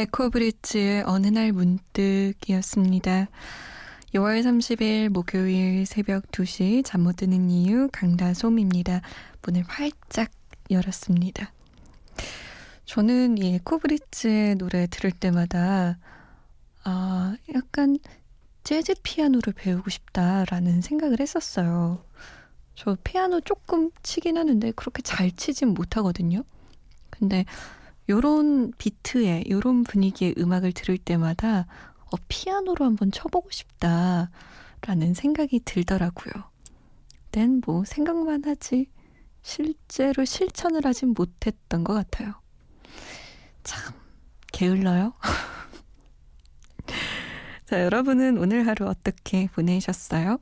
에코브릿지의 어느 날 문득이었습니다. 6월 30일 목요일 새벽 2시 잠 못 드는 이유 강다솜입니다. 문을 활짝 열었습니다. 저는 이 에코브릿지의 노래 들을 때마다 아, 약간 재즈 피아노를 배우고 싶다라는 생각을 했었어요. 저 피아노 조금 치긴 하는데 그렇게 잘 치진 못하거든요. 근데 요런 비트에 요런 분위기의 음악을 들을 때마다 어, 피아노로 한번 쳐보고 싶다라는 생각이 들더라고요. 땐 뭐 생각만 하지 실제로 실천을 하진 못했던 것 같아요. 참 게을러요. 자, 여러분은 오늘 하루 어떻게 보내셨어요?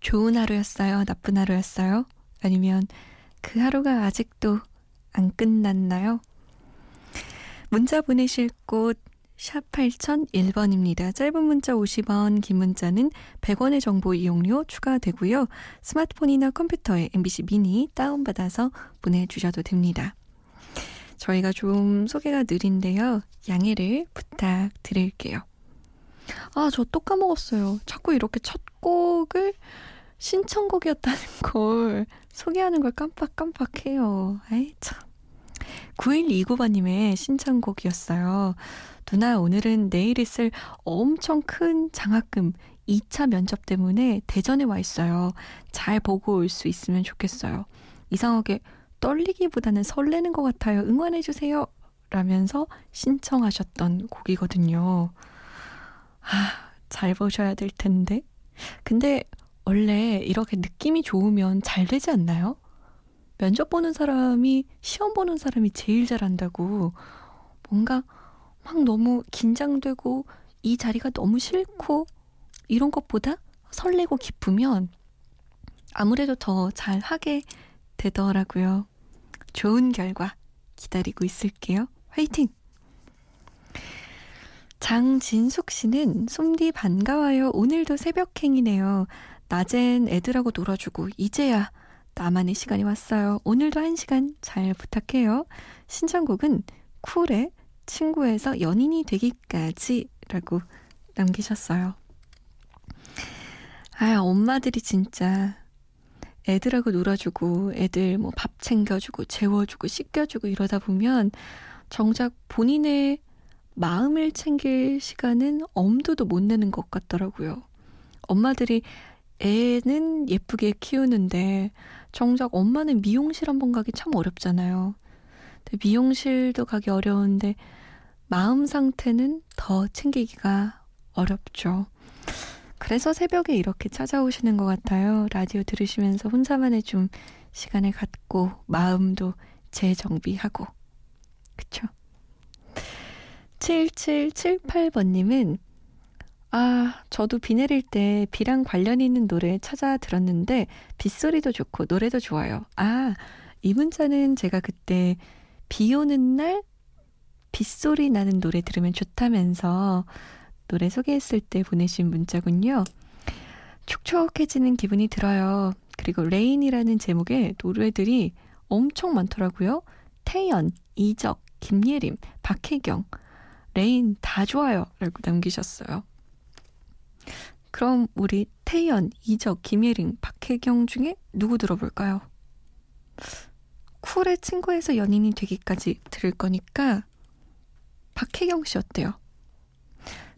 좋은 하루였어요? 나쁜 하루였어요? 아니면 그 하루가 아직도 안 끝났나요? 문자 보내실 곳 샵 8001번입니다. 짧은 문자 50원, 긴 문자는 100원의 정보 이용료 추가되고요. 스마트폰이나 컴퓨터에 MBC 미니 다운받아서 보내주셔도 됩니다. 저희가 좀 소개가 느린데요. 양해를 부탁드릴게요. 아, 저 또 까먹었어요. 자꾸 이렇게 첫 곡을 신청곡이었다는 걸 소개하는 걸 깜빡깜빡해요. 아이, 참. 9129번님의 신청곡이었어요. 누나, 오늘은 내일 있을 엄청 큰 장학금 2차 면접 때문에 대전에 와 있어요. 잘 보고 올 수 있으면 좋겠어요. 이상하게 떨리기보다는 설레는 것 같아요. 응원해주세요. 라면서 신청하셨던 곡이거든요. 아, 잘 보셔야 될 텐데. 근데 원래 이렇게 느낌이 좋으면 잘 되지 않나요? 면접 보는 사람이 시험 보는 사람이 제일 잘한다고 뭔가 막 너무 긴장되고 이 자리가 너무 싫고 이런 것보다 설레고 기쁘면 아무래도 더 잘하게 되더라고요. 좋은 결과 기다리고 있을게요. 화이팅! 장진숙 씨는 솜디 반가워요. 오늘도 새벽행이네요. 낮엔 애들하고 놀아주고 이제야 나만의 시간이 왔어요. 오늘도 한 시간 잘 부탁해요. 신청곡은 쿨의 친구에서 연인이 되기까지라고 남기셨어요. 아, 엄마들이 진짜 애들하고 놀아주고 애들 뭐 밥 챙겨주고 재워주고 씻겨주고 이러다 보면 정작 본인의 마음을 챙길 시간은 엄두도 못 내는 것 같더라고요. 엄마들이 애는 예쁘게 키우는데 정작 엄마는 미용실 한 번 가기 참 어렵잖아요. 미용실도 가기 어려운데 마음 상태는 더 챙기기가 어렵죠. 그래서 새벽에 이렇게 찾아오시는 것 같아요. 라디오 들으시면서 혼자만의 좀 시간을 갖고 마음도 재정비하고. 그쵸? 7778번님은 아, 저도 비 내릴 때 비랑 관련 있는 노래 찾아 들었는데 빗소리도 좋고 노래도 좋아요. 아, 이 문자는 제가 그때 비 오는 날 빗소리 나는 노래 들으면 좋다면서 노래 소개했을 때 보내신 문자군요. 촉촉해지는 기분이 들어요. 그리고 레인이라는 제목의 노래들이 엄청 많더라고요. 태연, 이적, 김예림, 박혜경, 레인 다 좋아요. 라고 남기셨어요. 그럼 우리 태연, 이적, 김예림, 박혜경 중에 누구 들어볼까요? 쿨의 친구에서 연인이 되기까지 들을 거니까 박혜경 씨 어때요?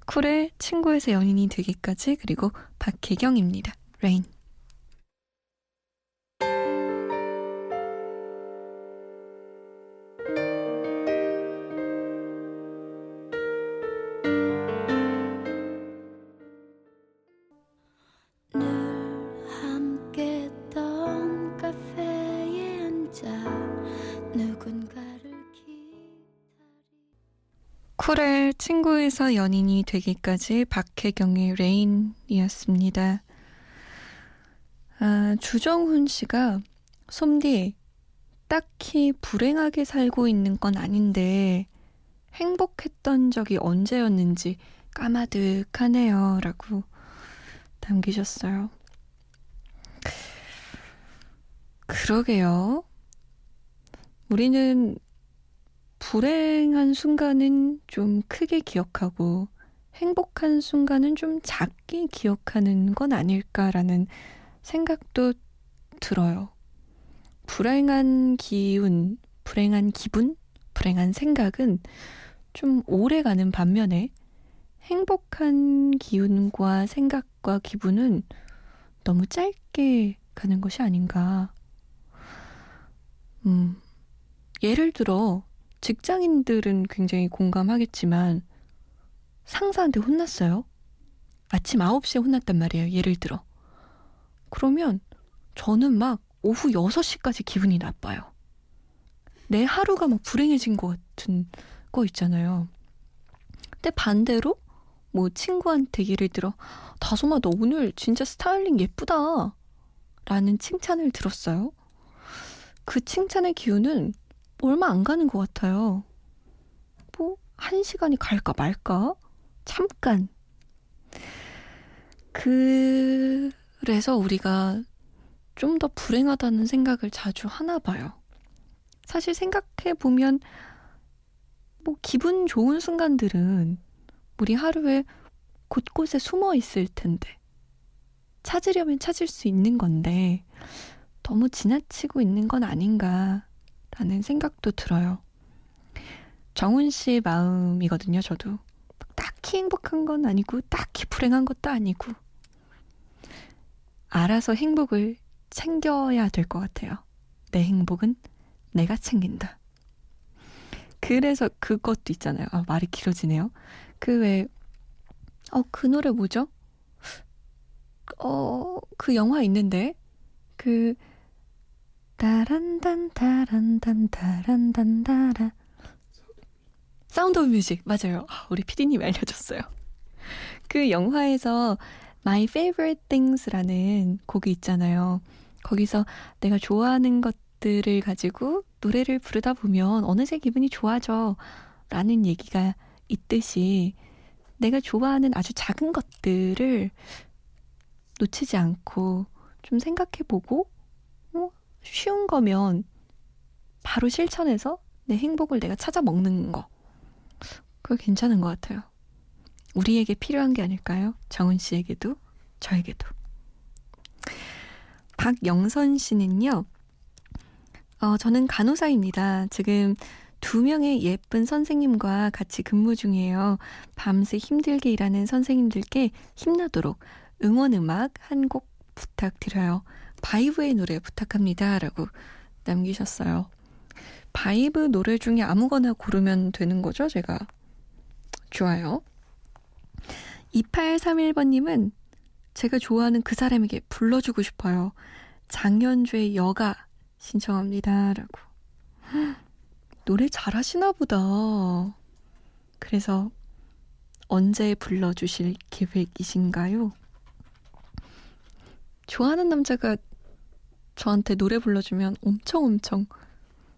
쿨의 친구에서 연인이 되기까지 그리고 박혜경입니다. 레인. 쿨의 친구에서 연인이 되기까지 박혜경의 레인이었습니다. 아, 주정훈 씨가 솜디 딱히 불행하게 살고 있는 건 아닌데 행복했던 적이 언제였는지 까마득하네요. 라고 남기셨어요. 그러게요. 우리는 불행한 순간은 좀 크게 기억하고 행복한 순간은 좀 작게 기억하는 건 아닐까라는 생각도 들어요. 불행한 기운, 불행한 기분, 불행한 생각은 좀 오래 가는 반면에 행복한 기운과 생각과 기분은 너무 짧게 가는 것이 아닌가. 음, 예를 들어, 직장인들은 굉장히 공감하겠지만 상사한테 혼났어요. 아침 9시에 혼났단 말이에요. 예를 들어. 그러면 저는 막 오후 6시까지 기분이 나빠요. 내 하루가 막 불행해진 것 같은 거 있잖아요. 근데 반대로 뭐 친구한테 예를 들어 다솜아 너 오늘 진짜 스타일링 예쁘다 라는 칭찬을 들었어요. 그 칭찬의 기운은 얼마 안 가는 것 같아요. 뭐, 한 시간이 갈까 말까? 잠깐. 그래서 우리가 좀 더 불행하다는 생각을 자주 하나 봐요. 사실 생각해 보면, 뭐, 기분 좋은 순간들은 우리 하루에 곳곳에 숨어 있을 텐데, 찾으려면 찾을 수 있는 건데, 너무 지나치고 있는 건 아닌가 라는 생각도 들어요. 정훈 씨의 마음이거든요, 저도. 딱히 행복한 건 아니고, 딱히 불행한 것도 아니고. 알아서 행복을 챙겨야 될 것 같아요. 내 행복은 내가 챙긴다. 그래서 그것도 있잖아요. 아, 말이 길어지네요. 그 왜, 어, 그 노래 뭐죠? 어, 그 영화 있는데, 그, 따란단 따란단 따란단 따라 Sound of Music 맞아요. 아, 우리 피디님이 알려줬어요. 그 영화에서 My Favorite Things라는 곡이 있잖아요. 거기서 내가 좋아하는 것들을 가지고 노래를 부르다 보면 어느새 기분이 좋아져 라는 얘기가 있듯이 내가 좋아하는 아주 작은 것들을 놓치지 않고 좀 생각해보고 어, 쉬운 거면 바로 실천해서 내 행복을 내가 찾아 먹는 거. 그거 괜찮은 것 같아요. 우리에게 필요한 게 아닐까요? 정은 씨에게도, 저에게도. 박영선 씨는요, 어, 저는 간호사입니다. 지금 두 명의 예쁜 선생님과 같이 근무 중이에요. 밤새 힘들게 일하는 선생님들께 힘나도록 응원 음악 한 곡 부탁드려요. 바이브의 노래 부탁합니다. 라고 남기셨어요. 바이브 노래 중에 아무거나 고르면 되는 거죠, 제가. 좋아요. 2831번님은 제가 좋아하는 그 사람에게 불러주고 싶어요. 장현주의 여가 신청합니다. 라고. 노래 잘하시나 보다. 그래서 언제 불러주실 계획이신가요? 좋아하는 남자가 저한테 노래 불러주면 엄청 엄청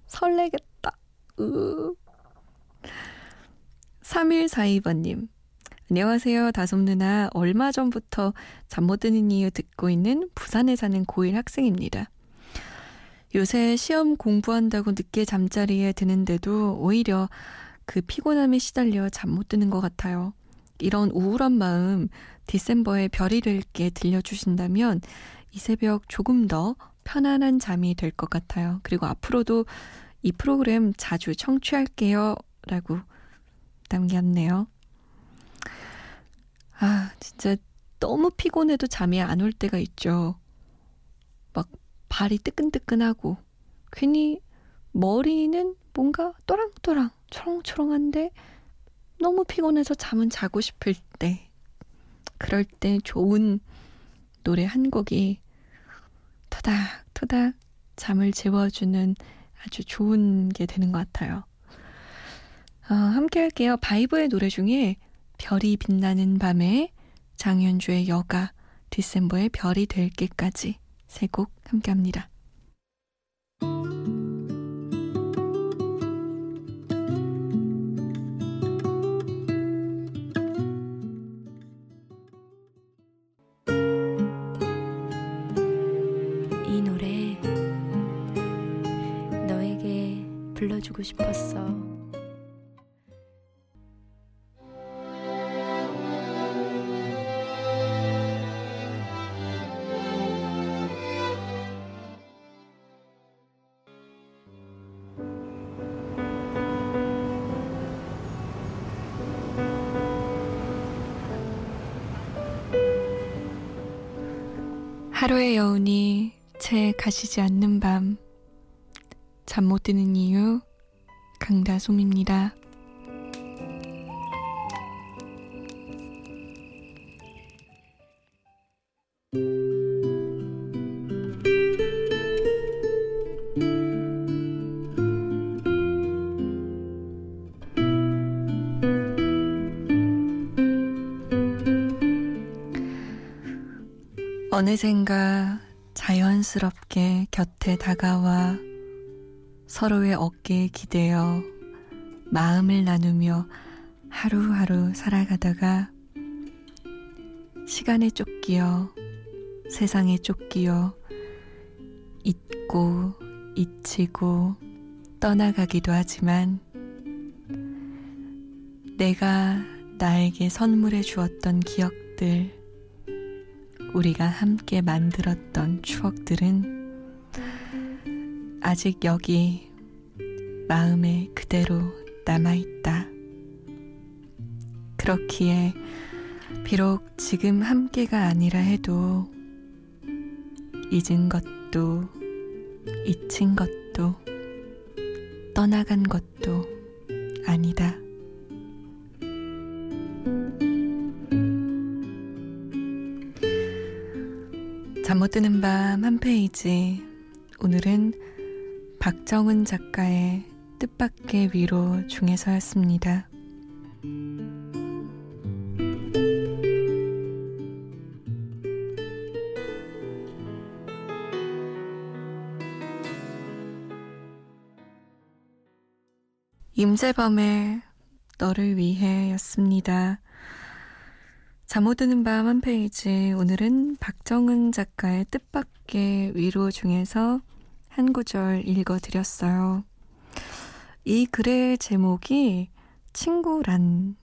설레겠다. 으. 3142번님. 안녕하세요. 다솜 누나. 얼마 전부터 잠 못 드는 이유 듣고 있는 부산에 사는 고1 학생입니다. 요새 시험 공부한다고 늦게 잠자리에 드는데도 오히려 그 피곤함에 시달려 잠 못 드는 것 같아요. 이런 우울한 마음 디셈버의 별이를게 들려주신다면 이 새벽 조금 더 편안한 잠이 될 것 같아요. 그리고 앞으로도 이 프로그램 자주 청취할게요. 라고 남겼네요. 아, 진짜 너무 피곤해도 잠이 안 올 때가 있죠. 막 발이 뜨끈뜨끈하고 괜히 머리는 뭔가 또랑또랑 초롱초롱한데 너무 피곤해서 잠은 자고 싶을 때 그럴 때 좋은 노래 한 곡이 토닥토닥 잠을 재워주는 아주 좋은 게 되는 것 같아요. 어, 함께 할게요. 바이브의 노래 중에 별이 빛나는 밤에 장현주의 여가, 디셈버의 별이 될게까지 세 곡 함께 합니다. 불러주고 싶었어. 하루의 여운이 채 가시지 않는 밤. 잠 못 드는 이유, 강다솜입니다. 어느샌가 자연스럽게 곁에 다가와 서로의 어깨에 기대어 마음을 나누며 하루하루 살아가다가 시간에 쫓기어 세상에 쫓기어 잊고 잊히고 떠나가기도 하지만 내가 나에게 선물해 주었던 기억들 우리가 함께 만들었던 추억들은 아직 여기 마음에 그대로 남아있다. 그렇기에 비록 지금 함께가 아니라 해도 잊은 것도 잊힌 것도 떠나간 것도 아니다. 잠 못 드는 밤 한 페이지. 오늘은 박정은 작가의 뜻밖의 위로 중에서였습니다. 임재범의 너를 위해 였습니다. 잠 못 드는 밤 한 페이지. 오늘은 박정은 작가의 뜻밖의 위로 중에서 한 구절 읽어드렸어요. 이 글의 제목이 친구란이었어요.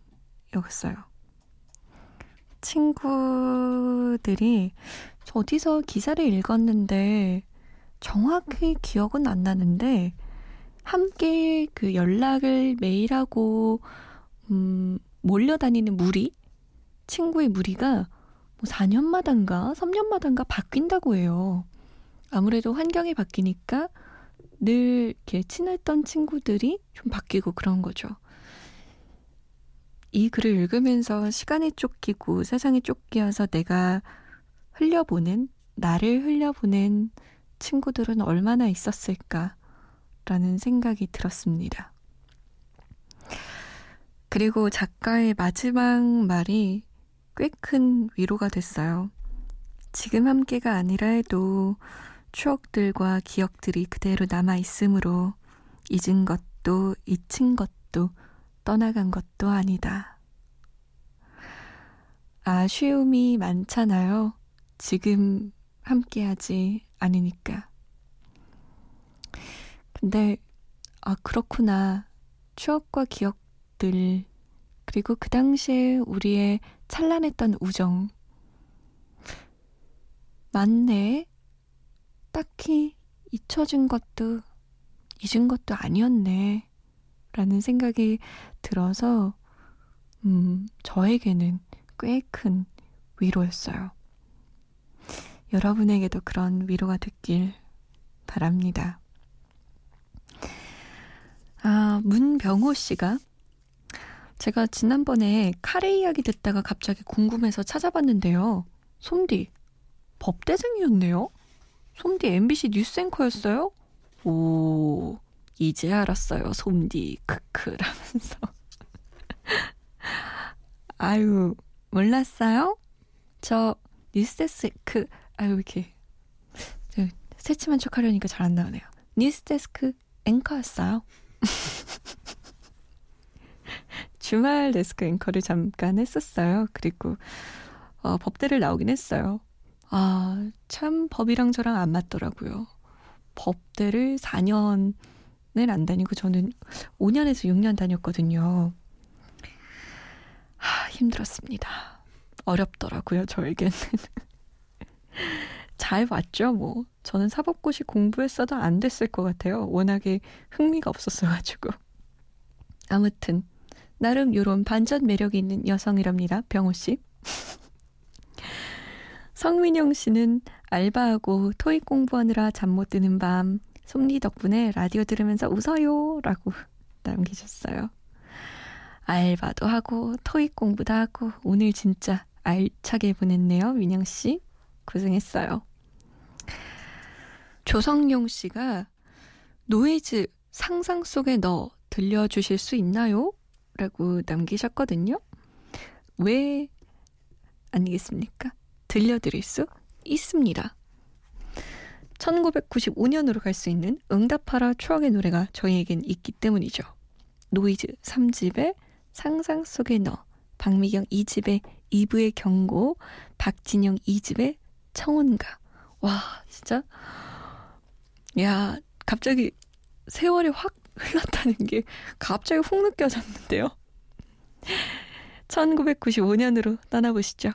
친구들이 어디서 기사를 읽었는데 정확히 기억은 안 나는데 함께 그 연락을 매일 하고 음, 몰려다니는 무리 친구의 무리가 뭐 4년마단가 3년마단가 바뀐다고 해요. 아무래도 환경이 바뀌니까 늘 이렇게 친했던 친구들이 좀 바뀌고 그런 거죠. 이 글을 읽으면서 시간에 쫓기고 세상에 쫓기어서 내가 흘려보낸, 나를 흘려보낸 친구들은 얼마나 있었을까라는 생각이 들었습니다. 그리고 작가의 마지막 말이 꽤 큰 위로가 됐어요. 지금 함께가 아니라 해도 추억들과 기억들이 그대로 남아 있으므로 잊은 것도 잊힌 것도 떠나간 것도 아니다. 아쉬움이 많잖아요. 지금 함께하지 않으니까. 근데, 아, 그렇구나. 추억과 기억들, 그리고 그 당시에 우리의 찬란했던 우정. 맞네. 딱히 잊혀진 것도 잊은 것도 아니었네. 라는 생각이 들어서, 음, 저에게는 꽤 큰 위로였어요. 여러분에게도 그런 위로가 됐길 바랍니다. 아, 문병호 씨가 제가 지난번에 카레 이야기 듣다가 갑자기 궁금해서 찾아봤는데요. 솜디, 법대생이었네요? 솜디 MBC 뉴스 앵커였어요? 오, 이제 알았어요. 솜디 크크 라면서. 아유 몰랐어요? 저 뉴스데스크 아유 이렇게 새침한 척 하려니까 잘 안 나오네요. 뉴스데스크 앵커였어요. 주말 데스크 앵커를 잠깐 했었어요. 그리고 어, 법대를 나오긴 했어요. 아, 참 법이랑 저랑 안 맞더라고요. 법대를 4년을 안 다니고 저는 5년에서 6년 다녔거든요. 하, 힘들었습니다. 어렵더라고요, 저에게는. 잘 왔죠, 뭐. 저는 사법고시 공부했어도 안 됐을 것 같아요. 워낙에 흥미가 없었어가지고. 아무튼, 나름 요런 반전 매력이 있는 여성이랍니다, 병호 씨. 성민영 씨는 알바하고 토익 공부하느라 잠 못 드는 밤 솜니 덕분에 라디오 들으면서 웃어요 라고 남기셨어요. 알바도 하고 토익 공부도 하고 오늘 진짜 알차게 보냈네요. 민영 씨. 고생했어요. 조성용 씨가 노이즈 상상 속에 너 들려주실 수 있나요? 라고 남기셨거든요. 왜 아니겠습니까? 들려드릴 수 있습니다. 1995년으로 갈 수 있는 응답하라 추억의 노래가 저희에겐 있기 때문이죠. 노이즈 3집의 상상 속의 너, 박미경 2집의 이브의 경고, 박진영 2집의 청혼가. 와, 진짜. 야, 갑자기 세월이 확 흘렀다는 게 갑자기 훅 느껴졌는데요. 1995년으로 떠나보시죠.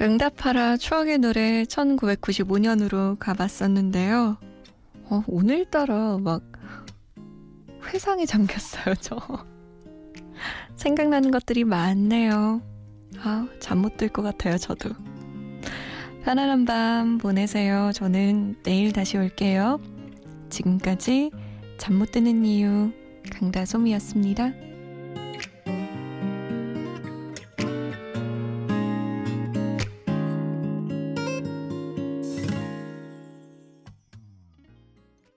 응답하라 추억의 노래 1995년으로 가봤었는데요. 어, 오늘따라 막 회상에 잠겼어요, 저. 생각나는 것들이 많네요. 아, 잠 못 들 것 같아요, 저도. 편안한 밤 보내세요. 저는 내일 다시 올게요. 지금까지 잠 못 드는 이유 강다솜이었습니다.